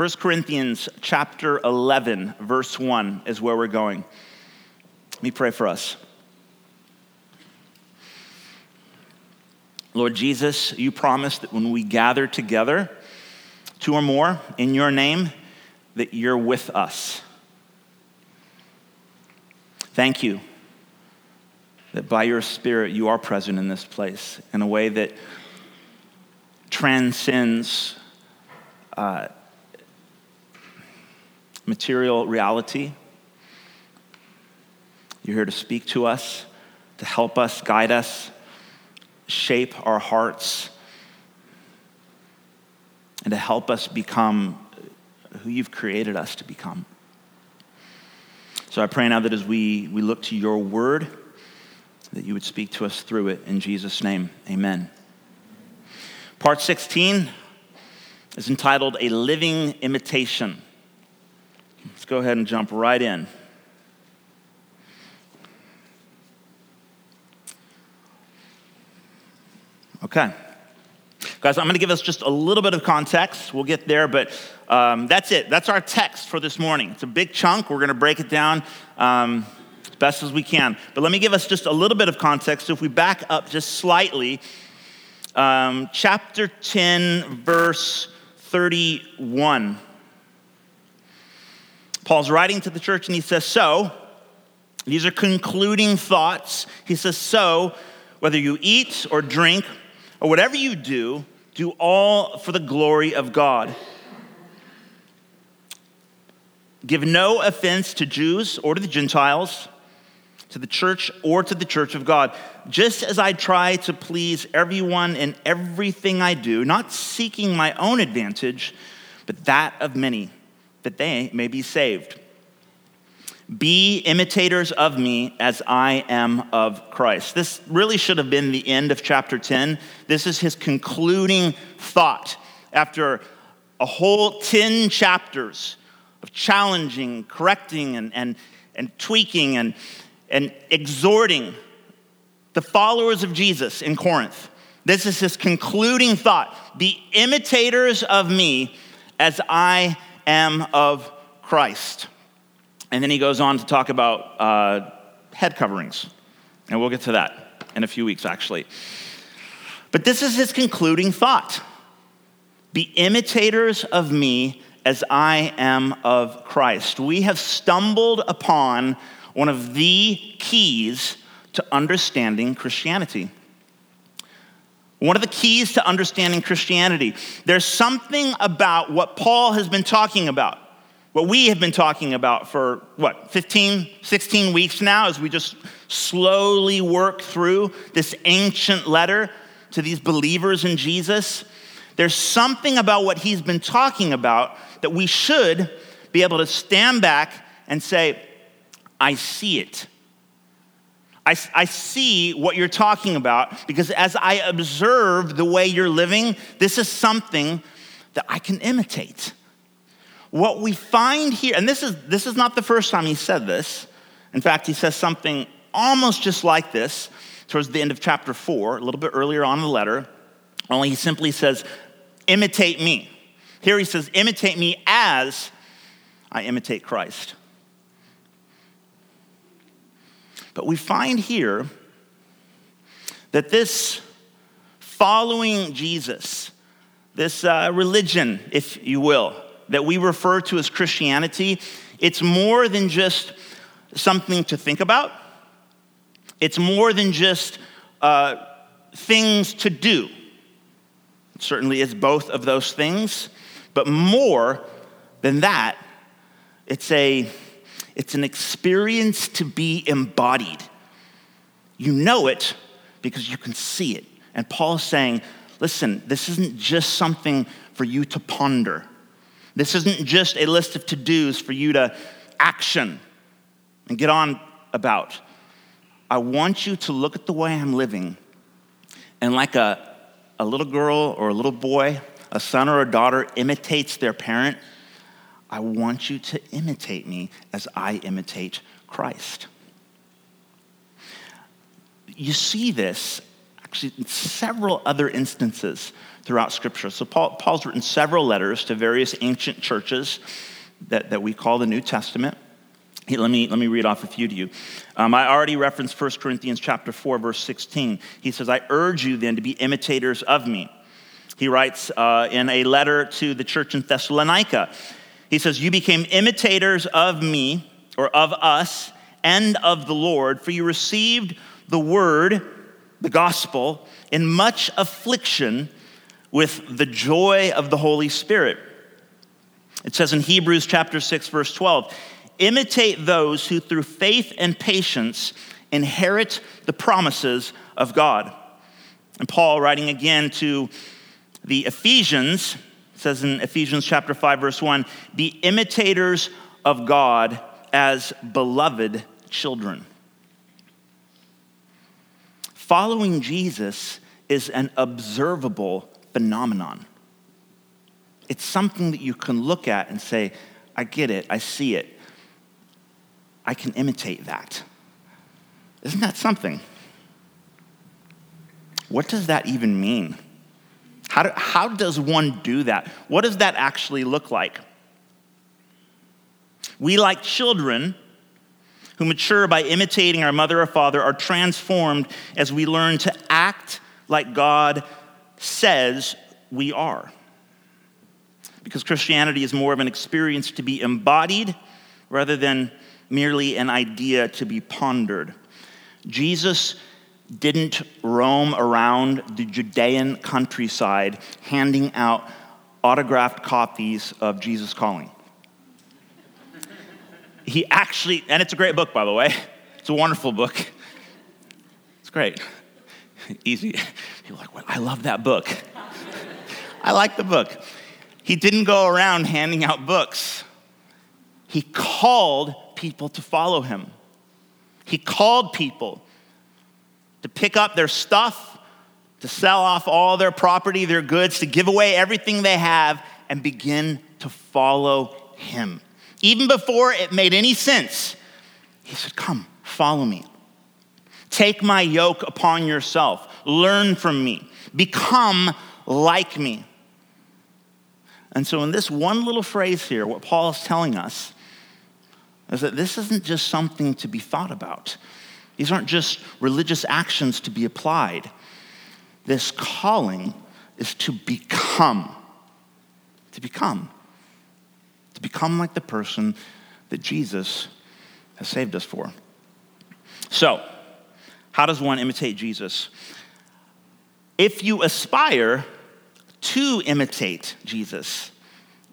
1 Corinthians chapter 11, verse 1 is where we're going. Let me pray for us. Lord Jesus, you promised that when we gather together, two or more in your name, that you're with us. Thank you that by your Spirit you are present in this place in a way that transcends uh, material reality. You're here to speak to us, to help us, guide us, shape our hearts, and to help us become who you've created us to become. So I pray now that as we, we look to your word, that you would speak to us through it. In Jesus' name, amen. Part 16 is entitled A Living Imitation. Go ahead and jump right in. Okay. Guys, I'm going to give us just a little bit of context. We'll get there, but um, that's it. That's our text for this morning. It's a big chunk. We're going to break it down um, as best as we can. But let me give us just a little bit of context. So if we back up just slightly, um, chapter 10, verse 31. Paul's writing to the church and he says, So, these are concluding thoughts. He says, So, whether you eat or drink or whatever you do, do all for the glory of God. Give no offense to Jews or to the Gentiles, to the church or to the church of God, just as I try to please everyone in everything I do, not seeking my own advantage, but that of many, that they may be saved. Be imitators of me as I am of Christ. This really should have been the end of chapter 10. This is his concluding thought after a whole 10 chapters of challenging, correcting, and, and, and tweaking and, and exhorting the followers of Jesus in Corinth. This is his concluding thought Be imitators of me as I am of Christ. And then he goes on to talk about uh, head coverings. And we'll get to that in a few weeks, actually. But this is his concluding thought Be imitators of me as I am of Christ. We have stumbled upon one of the keys to understanding Christianity. One of the keys to understanding Christianity. There's something about what Paul has been talking about what we have been talking about for what 15 16 weeks now as we just slowly work through this ancient letter to these believers in jesus there's something about what he's been talking about that we should be able to stand back and say i see it I, I see what you're talking about because as I observe the way you're living, this is something that I can imitate. What we find here, and this is, this is not the first time he said this. In fact, he says something almost just like this towards the end of chapter four, a little bit earlier on in the letter, only he simply says, imitate me. Here he says, imitate me as I imitate Christ. But we find here that this following Jesus, this uh, religion, if you will, that we refer to as Christianity, it's more than just something to think about. It's more than just uh, things to do. It certainly is both of those things, but more than that, it's, a, it's an experience to be embodied. You know it because you can see it. And Paul's saying, listen, this isn't just something for you to ponder. This isn't just a list of to dos for you to action and get on about. I want you to look at the way I'm living and, like a, a little girl or a little boy, a son or a daughter imitates their parent, I want you to imitate me as I imitate Christ. You see this actually in several other instances throughout Scripture. So, Paul, Paul's written several letters to various ancient churches that, that we call the New Testament. let, me, let me read off a few to you. Um, I already referenced 1 Corinthians chapter 4, verse 16. He says, I urge you then to be imitators of me. He writes uh, in a letter to the church in Thessalonica, he says, You became imitators of me, or of us, and of the Lord, for you received the word, the gospel, in much affliction with the joy of the Holy Spirit. It says in Hebrews chapter 6 verse 12, imitate those who through faith and patience inherit the promises of God. And Paul writing again to the Ephesians says in Ephesians chapter 5 verse 1, be imitators of God as beloved children. Following Jesus is an observable phenomenon. It's something that you can look at and say, I get it, I see it. I can imitate that. Isn't that something? What does that even mean? How, do, how does one do that? What does that actually look like? We, like children who mature by imitating our mother or father, are transformed as we learn to act like God says we are. Because Christianity is more of an experience to be embodied rather than merely an idea to be pondered. Jesus didn't roam around the Judean countryside handing out autographed copies of Jesus Calling. He actually, and it's a great book, by the way, it's a wonderful book. It's great. Easy. You're like, well, I love that book. I like the book. He didn't go around handing out books. He called people to follow him. He called people to pick up their stuff, to sell off all their property, their goods, to give away everything they have, and begin to follow him. Even before it made any sense, he said, Come, follow me. Take my yoke upon yourself. Learn from me. Become like me. And so, in this one little phrase here, what Paul is telling us is that this isn't just something to be thought about. These aren't just religious actions to be applied. This calling is to become. To become. To become like the person that Jesus has saved us for. So, how does one imitate Jesus? If you aspire to imitate Jesus,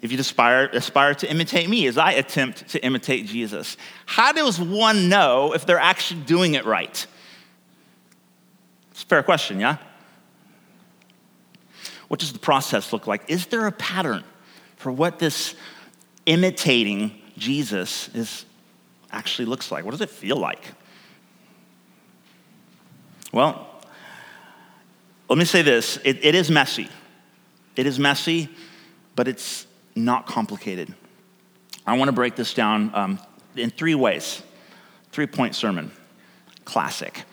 if you aspire, aspire to imitate me as I attempt to imitate Jesus, how does one know if they're actually doing it right? It's a fair question, yeah? What does the process look like? Is there a pattern for what this imitating Jesus is actually looks like? What does it feel like? Well, let me say this it, it is messy. It is messy, but it's not complicated. I want to break this down um, in three ways. Three point sermon. Classic.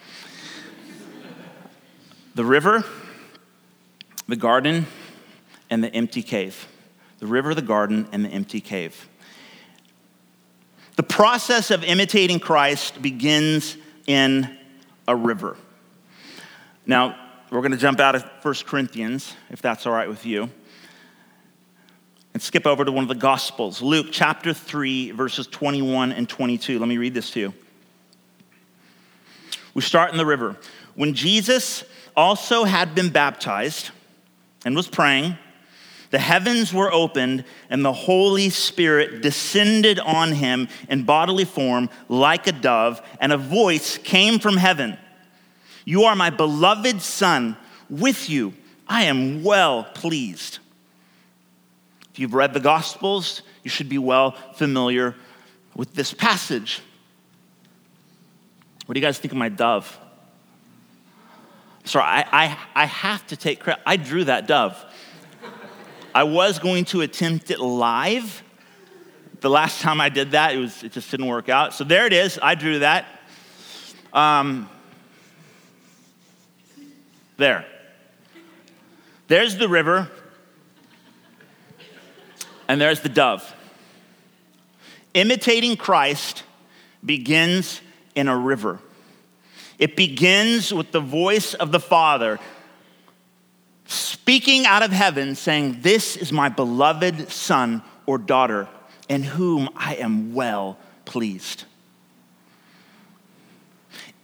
the river, the garden, and the empty cave. The river, the garden, and the empty cave. The process of imitating Christ begins in a river. Now, we're going to jump out of 1 Corinthians, if that's all right with you, and skip over to one of the Gospels, Luke chapter 3, verses 21 and 22. Let me read this to you. We start in the river. When Jesus also had been baptized and was praying, the heavens were opened, and the Holy Spirit descended on him in bodily form like a dove, and a voice came from heaven. You are my beloved Son. With you I am well pleased. If you've read the Gospels, you should be well familiar with this passage. What do you guys think of my dove? Sorry, I, I, I have to take credit. I drew that dove. I was going to attempt it live. The last time I did that, it, was, it just didn't work out. So there it is. I drew that. Um, there. There's the river, and there's the dove. Imitating Christ begins in a river. It begins with the voice of the Father speaking out of heaven, saying, This is my beloved son or daughter, in whom I am well pleased.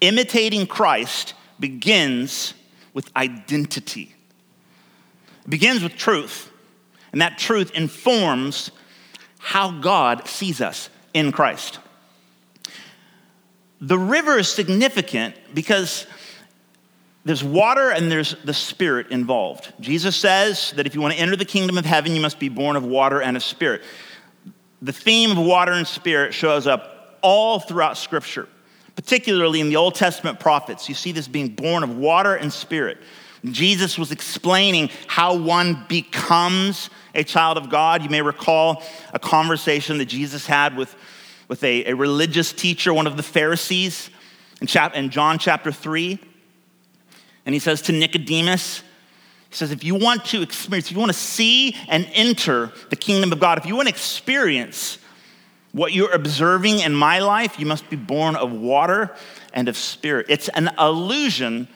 Imitating Christ begins with identity, it begins with truth, and that truth informs how God sees us in Christ. The river is significant because there's water and there's the spirit involved. Jesus says that if you want to enter the kingdom of heaven, you must be born of water and of spirit. The theme of water and spirit shows up all throughout Scripture, particularly in the Old Testament prophets. You see this being born of water and spirit. Jesus was explaining how one becomes a child of God. You may recall a conversation that Jesus had with, with a, a religious teacher, one of the Pharisees, in, chap, in John chapter 3. And he says to Nicodemus, he says, if you want to experience, if you want to see and enter the kingdom of God, if you want to experience what you're observing in my life, you must be born of water and of spirit. It's an allusion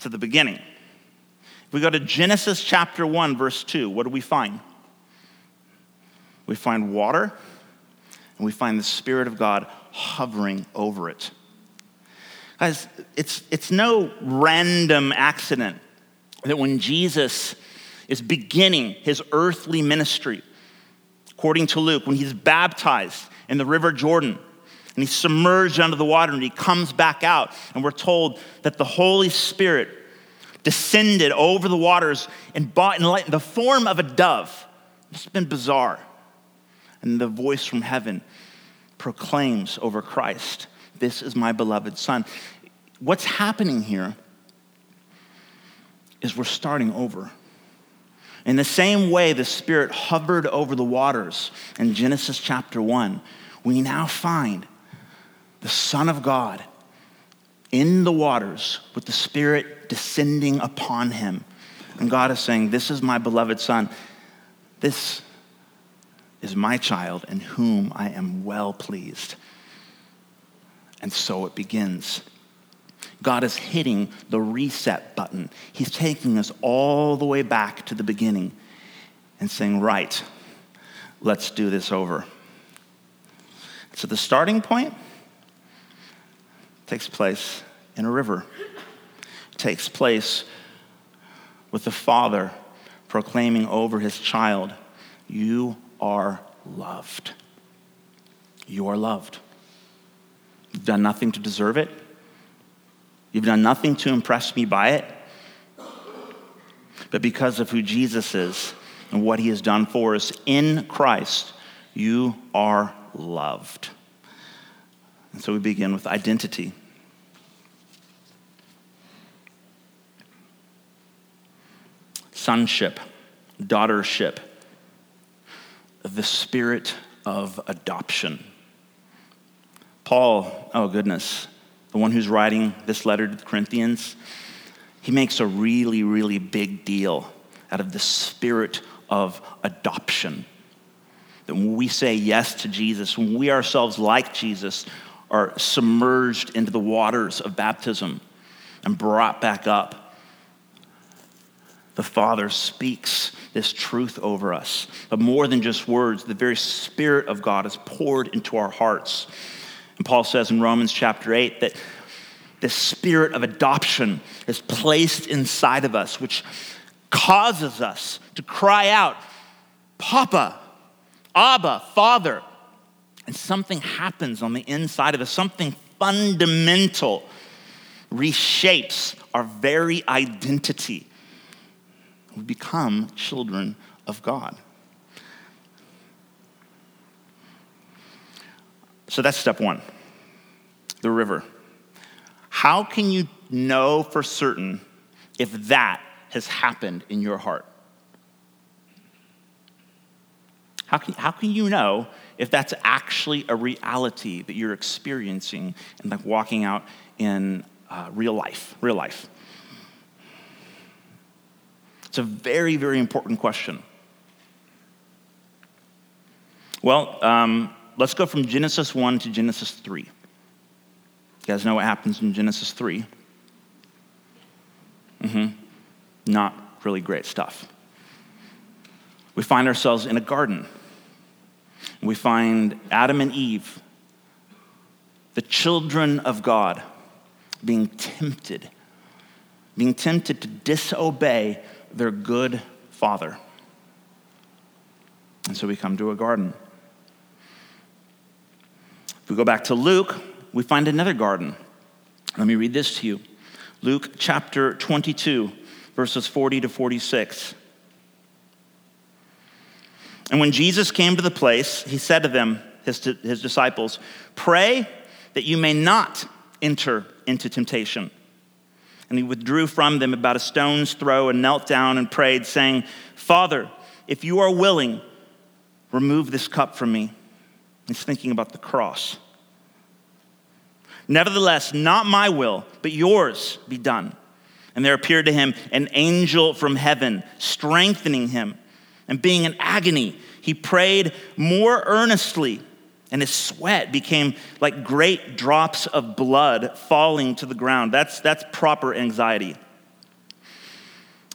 to the beginning. If we go to Genesis chapter 1, verse 2, what do we find? We find water and we find the Spirit of God hovering over it. Guys, it's, it's no random accident that when Jesus is beginning his earthly ministry, according to Luke, when he's baptized in the River Jordan, and he's submerged under the water and he comes back out, and we're told that the Holy Spirit descended over the waters and bought in the form of a dove. It's been bizarre. And the voice from heaven proclaims over Christ this is my beloved Son. What's happening here is we're starting over. In the same way the Spirit hovered over the waters in Genesis chapter 1, we now find the Son of God in the waters with the Spirit descending upon him. And God is saying, This is my beloved Son. This is my child in whom I am well pleased. And so it begins. God is hitting the reset button. He's taking us all the way back to the beginning and saying, Right, let's do this over. So the starting point takes place in a river, it takes place with the father proclaiming over his child, You are loved. You are loved. You've done nothing to deserve it. You've done nothing to impress me by it. But because of who Jesus is and what he has done for us in Christ, you are loved. And so we begin with identity. Sonship, daughtership, the spirit of adoption. Paul, oh goodness, the one who's writing this letter to the Corinthians, he makes a really, really big deal out of the spirit of adoption. That when we say yes to Jesus, when we ourselves, like Jesus, are submerged into the waters of baptism and brought back up, the Father speaks this truth over us. But more than just words, the very Spirit of God is poured into our hearts. And Paul says in Romans chapter 8 that the spirit of adoption is placed inside of us, which causes us to cry out, Papa, Abba, Father. And something happens on the inside of us, something fundamental reshapes our very identity. We become children of God. So that's step one the river. How can you know for certain if that has happened in your heart? How can, how can you know if that's actually a reality that you're experiencing and like walking out in uh, real life, real life? It's a very, very important question. Well, um, let's go from Genesis 1 to Genesis 3. You guys know what happens in Genesis 3? Mm-hmm. Not really great stuff. We find ourselves in a garden. We find Adam and Eve, the children of God, being tempted, being tempted to disobey their good father. And so we come to a garden. If we go back to Luke, we find another garden. Let me read this to you Luke chapter 22, verses 40 to 46. And when Jesus came to the place, he said to them, his, his disciples, Pray that you may not enter into temptation. And he withdrew from them about a stone's throw and knelt down and prayed, saying, Father, if you are willing, remove this cup from me. He's thinking about the cross. Nevertheless, not my will, but yours be done. And there appeared to him an angel from heaven, strengthening him. And being in agony, he prayed more earnestly, and his sweat became like great drops of blood falling to the ground. That's, that's proper anxiety.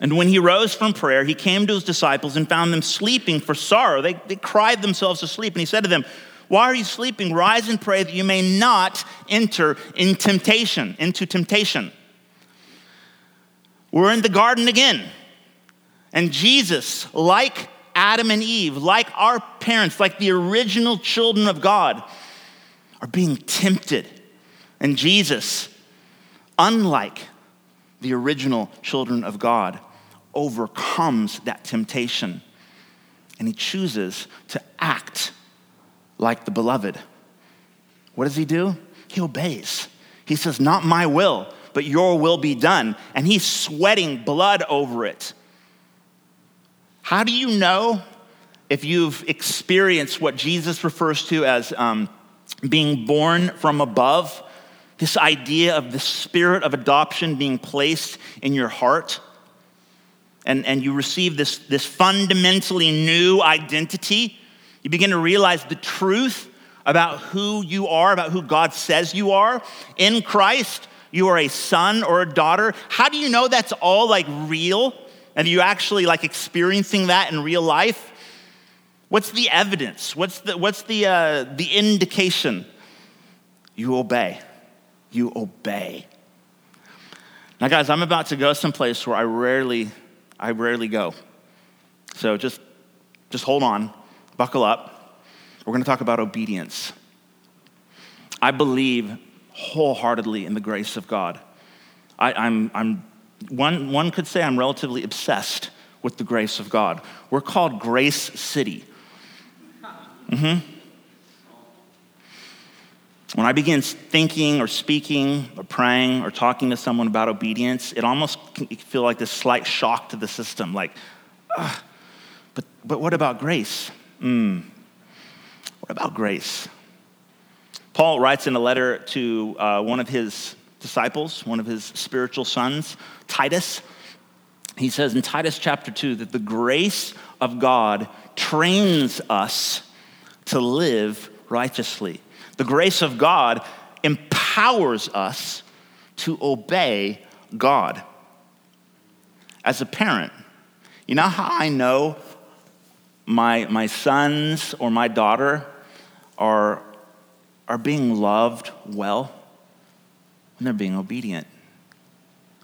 And when he rose from prayer, he came to his disciples and found them sleeping for sorrow. They, they cried themselves to sleep. And he said to them, Why are you sleeping? Rise and pray that you may not enter in temptation, into temptation. We're in the garden again. And Jesus, like Adam and Eve, like our parents, like the original children of God, are being tempted. And Jesus, unlike the original children of God, overcomes that temptation. And he chooses to act like the beloved. What does he do? He obeys. He says, Not my will, but your will be done. And he's sweating blood over it. How do you know if you've experienced what Jesus refers to as um, being born from above? This idea of the spirit of adoption being placed in your heart. And, and you receive this, this fundamentally new identity. You begin to realize the truth about who you are, about who God says you are. In Christ, you are a son or a daughter. How do you know that's all like real? And you actually like experiencing that in real life? What's the evidence? What's the, what's the, uh, the indication? You obey. You obey. Now, guys, I'm about to go someplace where I rarely, I rarely go. So just, just hold on, buckle up. We're going to talk about obedience. I believe wholeheartedly in the grace of God. I, I'm, I'm one, one could say I'm relatively obsessed with the grace of God. We're called Grace City. Mm-hmm. When I begin thinking or speaking or praying or talking to someone about obedience, it almost can feel like this slight shock to the system. Like, ugh, but, but what about grace? Mm. What about grace? Paul writes in a letter to uh, one of his disciples, one of his spiritual sons, Titus. He says in Titus chapter 2 that the grace of God trains us to live righteously. The grace of God empowers us to obey God. As a parent, you know how I know my, my sons or my daughter are, are being loved well? When they're being obedient.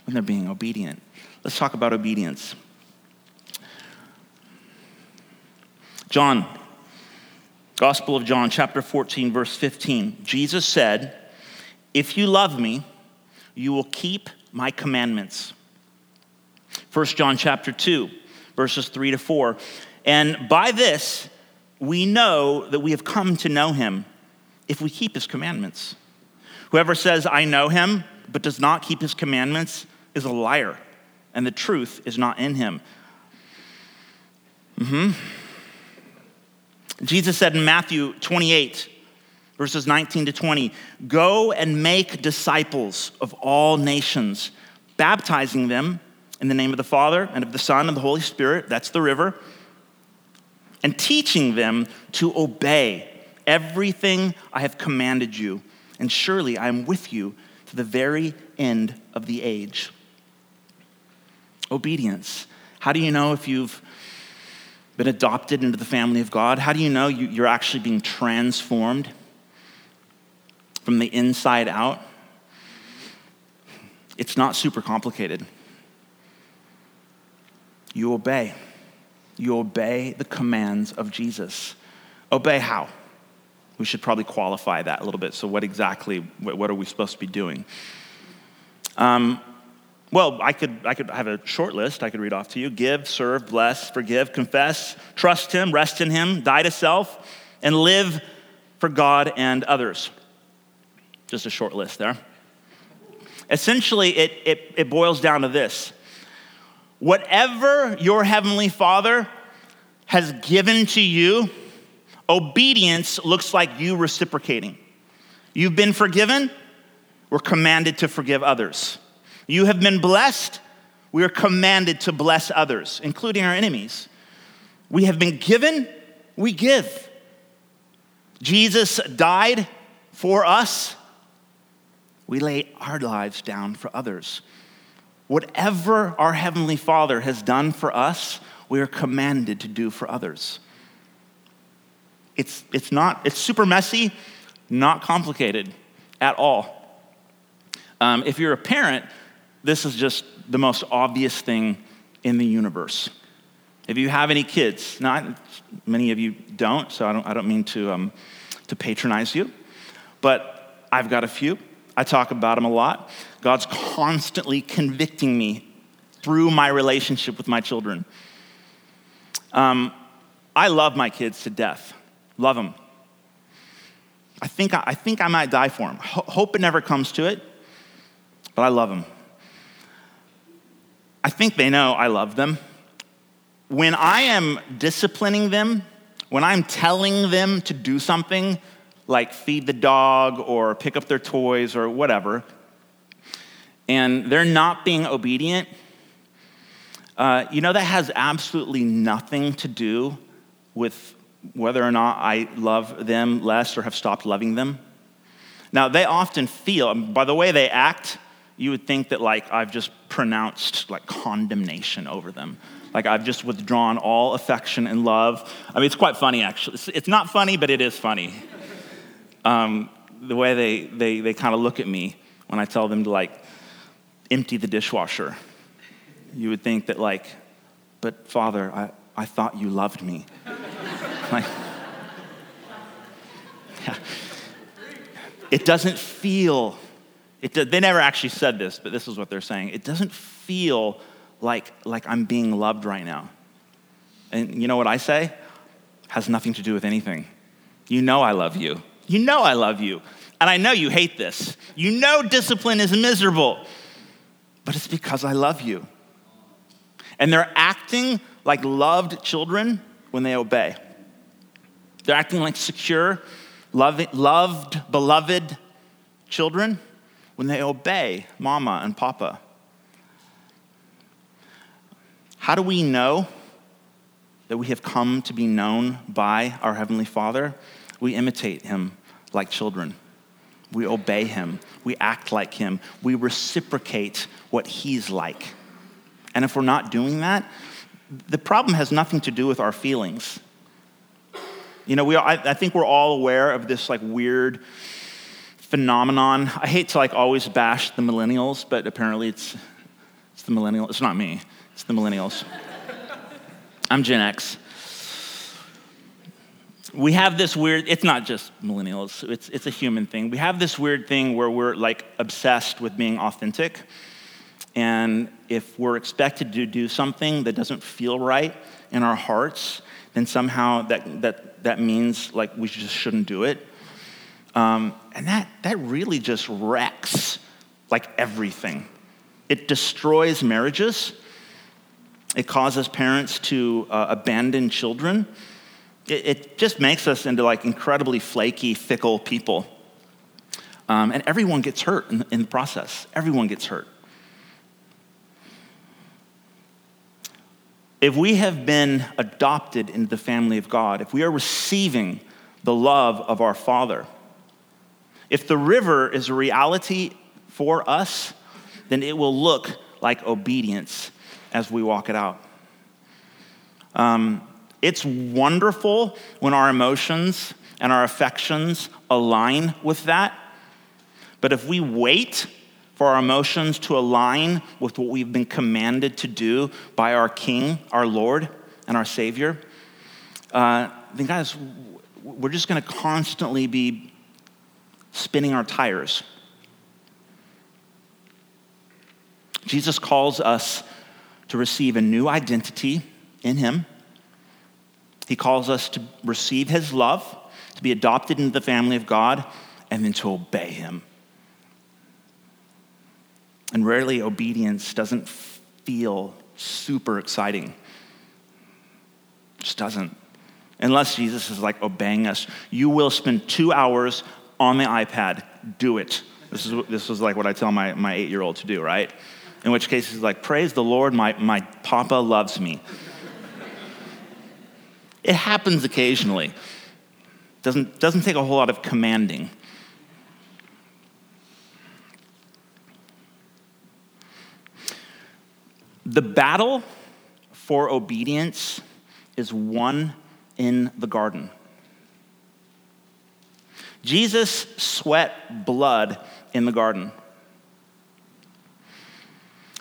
When they're being obedient. Let's talk about obedience. John, Gospel of John, chapter 14, verse 15. Jesus said, If you love me, you will keep my commandments. 1 John chapter 2, verses 3 to 4. And by this, we know that we have come to know him if we keep his commandments. Whoever says, I know him, but does not keep his commandments is a liar, and the truth is not in him. Mm-hmm. Jesus said in Matthew 28, verses 19 to 20, Go and make disciples of all nations, baptizing them in the name of the Father and of the Son and the Holy Spirit, that's the river, and teaching them to obey everything I have commanded you. And surely I am with you to the very end of the age. Obedience. How do you know if you've been adopted into the family of God? How do you know you're actually being transformed from the inside out? It's not super complicated. You obey. You obey the commands of Jesus. Obey how? We should probably qualify that a little bit. So, what exactly, what are we supposed to be doing? Um, well, I could, I could have a short list I could read off to you give, serve, bless, forgive, confess, trust Him, rest in Him, die to self, and live for God and others. Just a short list there. Essentially, it, it, it boils down to this whatever your Heavenly Father has given to you, obedience looks like you reciprocating. You've been forgiven, we're commanded to forgive others. You have been blessed. We are commanded to bless others, including our enemies. We have been given, we give. Jesus died for us. We lay our lives down for others. Whatever our Heavenly Father has done for us, we are commanded to do for others. It's, it's not, it's super messy, not complicated at all. Um, if you're a parent, this is just the most obvious thing in the universe. If you have any kids, not many of you don't, so I don't, I don't mean to, um, to patronize you, but I've got a few. I talk about them a lot. God's constantly convicting me through my relationship with my children. Um, I love my kids to death, love them. I think I, I think I might die for them. Ho- hope it never comes to it, but I love them. I think they know I love them. When I am disciplining them, when I'm telling them to do something, like feed the dog or pick up their toys or whatever, and they're not being obedient, uh, you know, that has absolutely nothing to do with whether or not I love them less or have stopped loving them. Now, they often feel, by the way they act, you would think that like I've just pronounced like condemnation over them. Like I've just withdrawn all affection and love. I mean, it's quite funny actually. It's not funny, but it is funny. Um, the way they, they, they kind of look at me when I tell them to like empty the dishwasher. You would think that like, but Father, I, I thought you loved me. Like. It doesn't feel it, they never actually said this, but this is what they're saying. It doesn't feel like, like I'm being loved right now. And you know what I say? Has nothing to do with anything. You know I love you. You know I love you. And I know you hate this. You know discipline is miserable. But it's because I love you. And they're acting like loved children when they obey. They're acting like secure, loved, loved beloved children when they obey mama and papa? How do we know that we have come to be known by our Heavenly Father? We imitate Him like children. We obey Him. We act like Him. We reciprocate what He's like. And if we're not doing that, the problem has nothing to do with our feelings. You know, we, I, I think we're all aware of this like weird phenomenon. I hate to like always bash the millennials, but apparently it's, it's the millennial. It's not me. It's the millennials. I'm Gen X. We have this weird, it's not just millennials, it's, it's a human thing. We have this weird thing where we're like obsessed with being authentic. And if we're expected to do something that doesn't feel right in our hearts, then somehow that, that, that means like we just shouldn't do it. Um, and that, that really just wrecks like everything. It destroys marriages. It causes parents to uh, abandon children. It, it, just makes us into like incredibly flaky, fickle people. Um, and everyone gets hurt in, in the process. Everyone gets hurt. If we have been adopted into the family of God, if we are receiving the love of our Father, if the river is a reality for us, then it will look like obedience as we walk it out. Um, it's wonderful when our emotions and our affections align with that. But if we wait for our emotions to align with what we've been commanded to do by our King, our Lord, and our Savior, uh, then, guys, we're just going to constantly be spinning our tires. Jesus calls us to receive a new identity in Him. He calls us to receive His love, to be adopted into the family of God, and then to obey Him. And rarely, obedience doesn't feel super exciting. It just doesn't. Unless Jesus is like obeying us. You will spend two hours on the iPad. Do it. This is, this is like what I tell my, my eight year old to do, right? In which case he's like, Praise the Lord, my, my papa loves me. it happens occasionally. Doesn't, doesn't take a whole lot of commanding. The battle for obedience is won in the garden. Jesus sweat blood in the garden.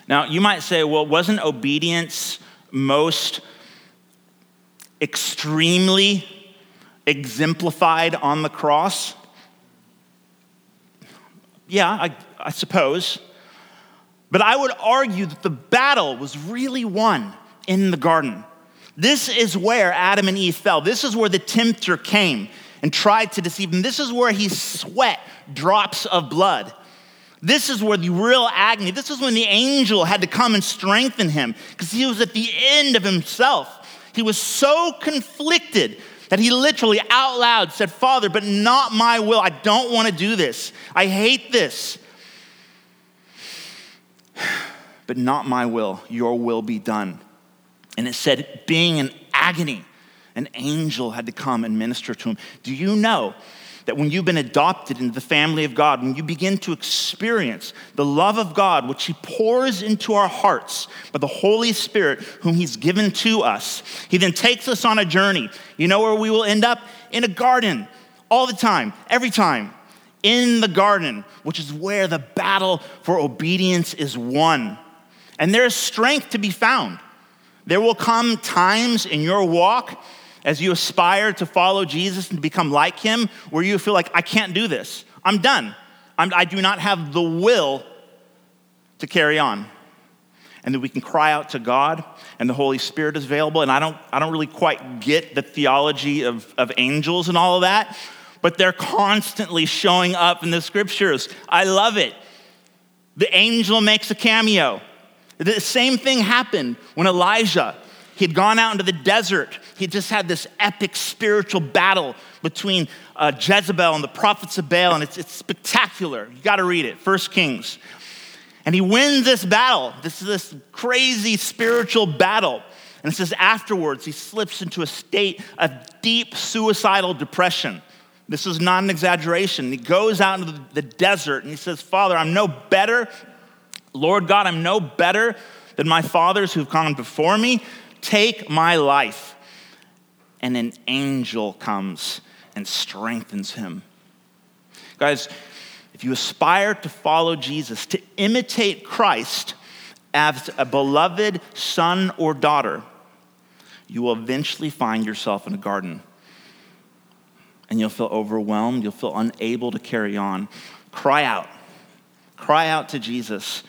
Now, you might say, well, wasn't obedience most extremely exemplified on the cross? Yeah, I, I, suppose. But I would argue that the battle was really won in the garden. This is where Adam and Eve fell. This is where the tempter came and tried to deceive them. This is where he sweat drops of blood. This is where the real agony, this is when the angel had to come and strengthen him because he was at the end of himself. He was so conflicted that he literally out loud said, Father, but not my will. I don't want to do this. I hate this. But not my will, your will be done. And it said, being in agony, an angel had to come and minister to him. Do you know that when you've been adopted into the family of God, when you begin to experience the love of God, which He pours into our hearts by the Holy Spirit, whom He's given to us, He then takes us on a journey. You know where we will end up? In a garden, all the time, every time. In the garden, which is where the battle for obedience is won. And there is strength to be found. There will come times in your walk as you aspire to follow Jesus and become like him, where you feel like, I can't do this. I'm done. I'm, I do not have the will to carry on. And that we can cry out to God, and the Holy Spirit is available. And I don't, I don't really quite get the theology of, of angels and all of that, but they're constantly showing up in the scriptures. I love it. The angel makes a cameo. The same thing happened when Elijah He'd gone out into the desert. He just had this epic spiritual battle between uh, Jezebel and the prophets of Baal, and it's, it's spectacular. You got to read it, First Kings. And he wins this battle. This is this crazy spiritual battle. And it says afterwards, he slips into a state of deep suicidal depression. This is not an exaggeration. He goes out into the desert and he says, Father, I'm no better. Lord God, I'm no better than my fathers who've gone before me. Take my life. And an angel comes and strengthens him. Guys, if you aspire to follow Jesus, to imitate Christ as a beloved son or daughter, you will eventually find yourself in a garden. And you'll feel overwhelmed, you'll feel unable to carry on. Cry out. Cry out to Jesus.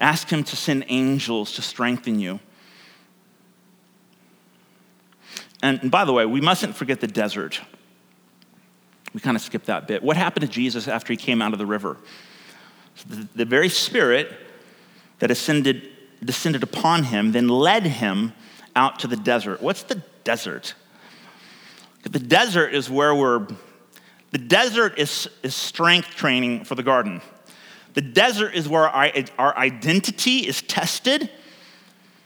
Ask Him to send angels to strengthen you. And by the way, we mustn't forget the desert. We kind of skipped that bit. What happened to Jesus after he came out of the river? The, the very spirit that ascended, descended upon him then led him out to the desert. What's the desert? The desert is where we're, the desert is, is strength training for the garden. The desert is where our, our identity is tested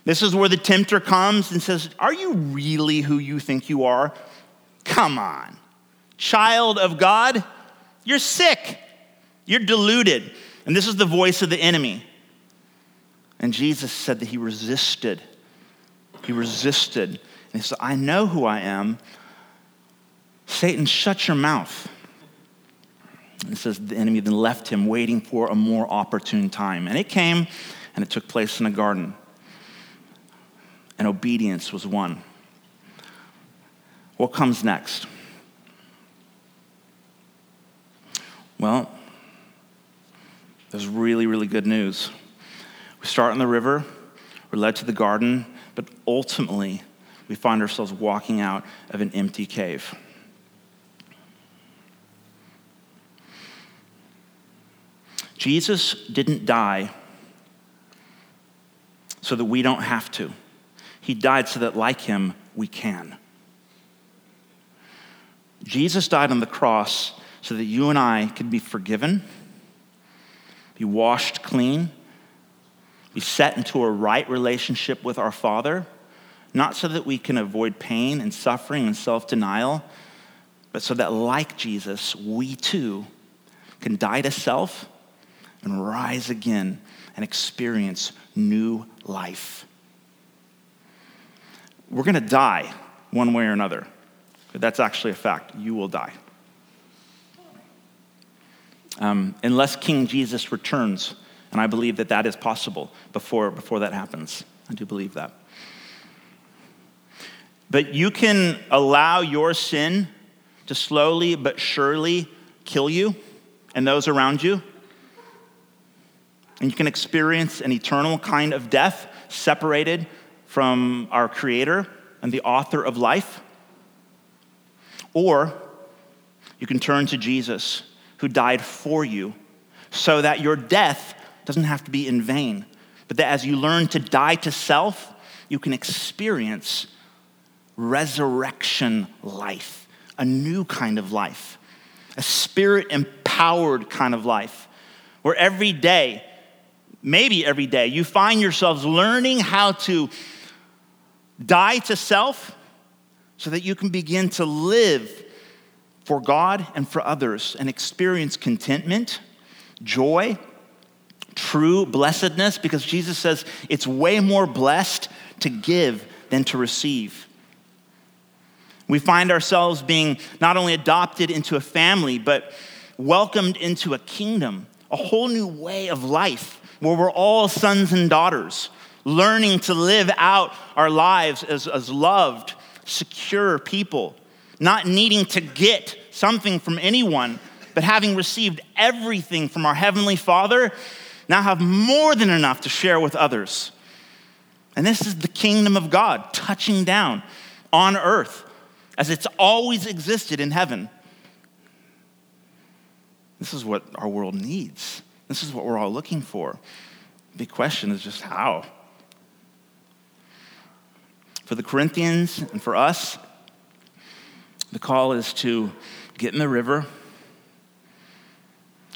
This is where the tempter comes and says, Are you really who you think you are? Come on. Child of God, you're sick. You're deluded. And this is the voice of the enemy. And Jesus said that he resisted. He resisted. And he said, I know who I am. Satan, shut your mouth. It says the enemy then left him waiting for a more opportune time. And it came and it took place in a garden. And obedience was won. What comes next? Well, there's really, really good news. We start in the river, we're led to the garden, but ultimately, we find ourselves walking out of an empty cave. Jesus didn't die so that we don't have to. He died so that, like him, we can. Jesus died on the cross so that you and I could be forgiven, be washed clean, be set into a right relationship with our Father, not so that we can avoid pain and suffering and self denial, but so that, like Jesus, we too can die to self and rise again and experience new life. We're going to die one way or another. That's actually a fact. You will die. Um, unless King Jesus returns, and I believe that that is possible before, before that happens. I do believe that. But you can allow your sin to slowly but surely kill you and those around you and you can experience an eternal kind of death separated from our Creator and the author of life. Or you can turn to Jesus, who died for you, so that your death doesn't have to be in vain, but that as you learn to die to self, you can experience resurrection life, a new kind of life, a spirit empowered kind of life, where every day maybe every day, you find yourselves learning how to die to self so that you can begin to live for God and for others and experience contentment, joy, true blessedness, because Jesus says it's way more blessed to give than to receive. We find ourselves being not only adopted into a family, but welcomed into a kingdom, a whole new way of life where we're all sons and daughters, learning to live out our lives as, as loved, secure people, not needing to get something from anyone, but having received everything from our Heavenly Father, now have more than enough to share with others. And this is the kingdom of God touching down on earth as it's always existed in heaven. This is what our world needs. This is what we're all looking for. The question is just how. For the Corinthians and for us, the call is to get in the river,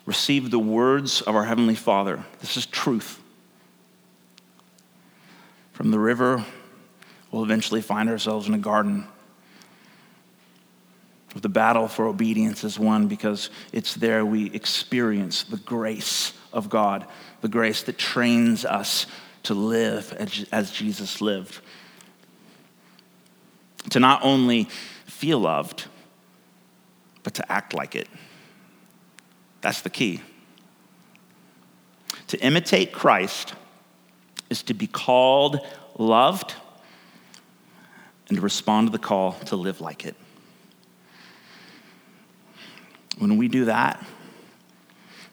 receive the words of our Heavenly Father. This is truth. From the river, we'll eventually find ourselves in a garden the battle for obedience is won because it's there we experience the grace of God, the grace that trains us to live as Jesus lived. To not only feel loved, but to act like it. That's the key. To imitate Christ is to be called, loved, and to respond to the call to live like it. When we do that,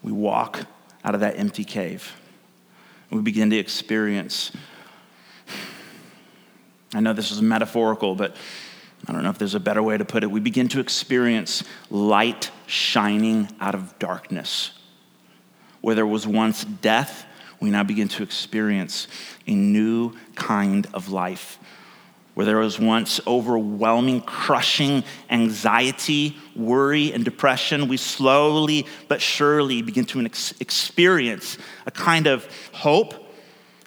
we walk out of that empty cave. We begin to experience. I know this is metaphorical, but I don't know if there's a better way to put it. We begin to experience light shining out of darkness. Where there was once death, we now begin to experience a new kind of life where there was once overwhelming, crushing anxiety, worry, and depression, we slowly but surely begin to ex- experience a kind of hope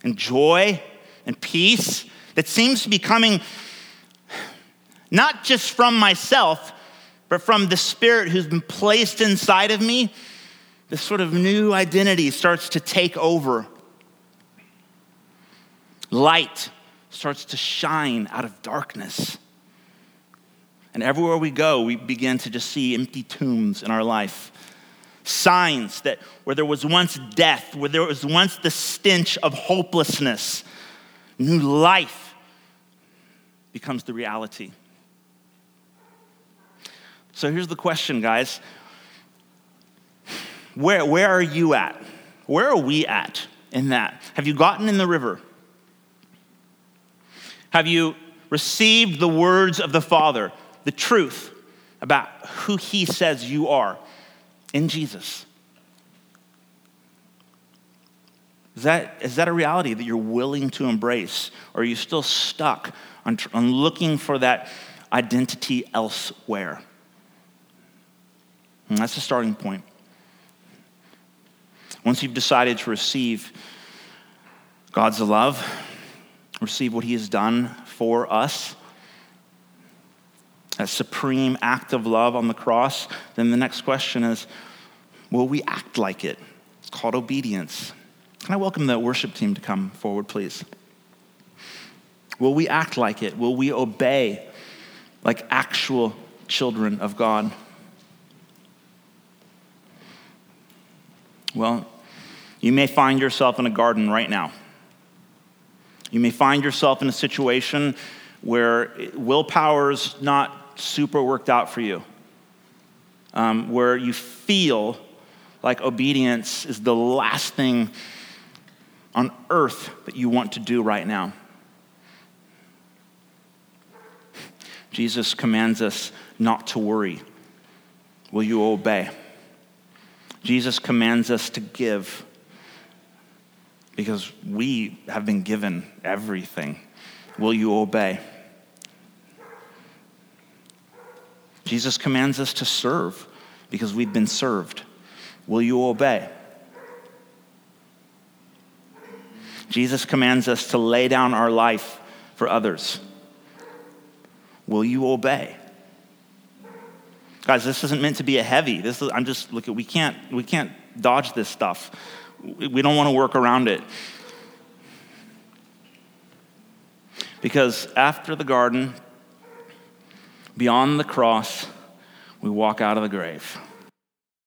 and joy and peace that seems to be coming not just from myself, but from the Spirit who's been placed inside of me, this sort of new identity starts to take over. Light starts to shine out of darkness. And everywhere we go, we begin to just see empty tombs in our life. Signs that where there was once death, where there was once the stench of hopelessness, new life becomes the reality. So here's the question, guys. Where, where are you at? Where are we at in that? Have you gotten in the river? Have you received the words of the Father, the truth about who He says you are in Jesus? Is that, is that a reality that you're willing to embrace? Or are you still stuck on, on looking for that identity elsewhere? And that's the starting point. Once you've decided to receive God's love, receive what He has done for us, that supreme act of love on the cross, then the next question is will we act like it? It's called obedience. Can I welcome the worship team to come forward, please? Will we act like it? Will we obey like actual children of God? Well, you may find yourself in a garden right now. You may find yourself in a situation where willpower's not super worked out for you, um, where you feel like obedience is the last thing on earth that you want to do right now. Jesus commands us not to worry. Will you obey? Jesus commands us to give because we have been given everything. Will you obey? Jesus commands us to serve because we've been served. Will you obey? Jesus commands us to lay down our life for others. Will you obey? Guys, this isn't meant to be a heavy. This is, I'm just look we can't we can't dodge this stuff. We don't want to work around it. Because after the garden, beyond the cross, we walk out of the grave.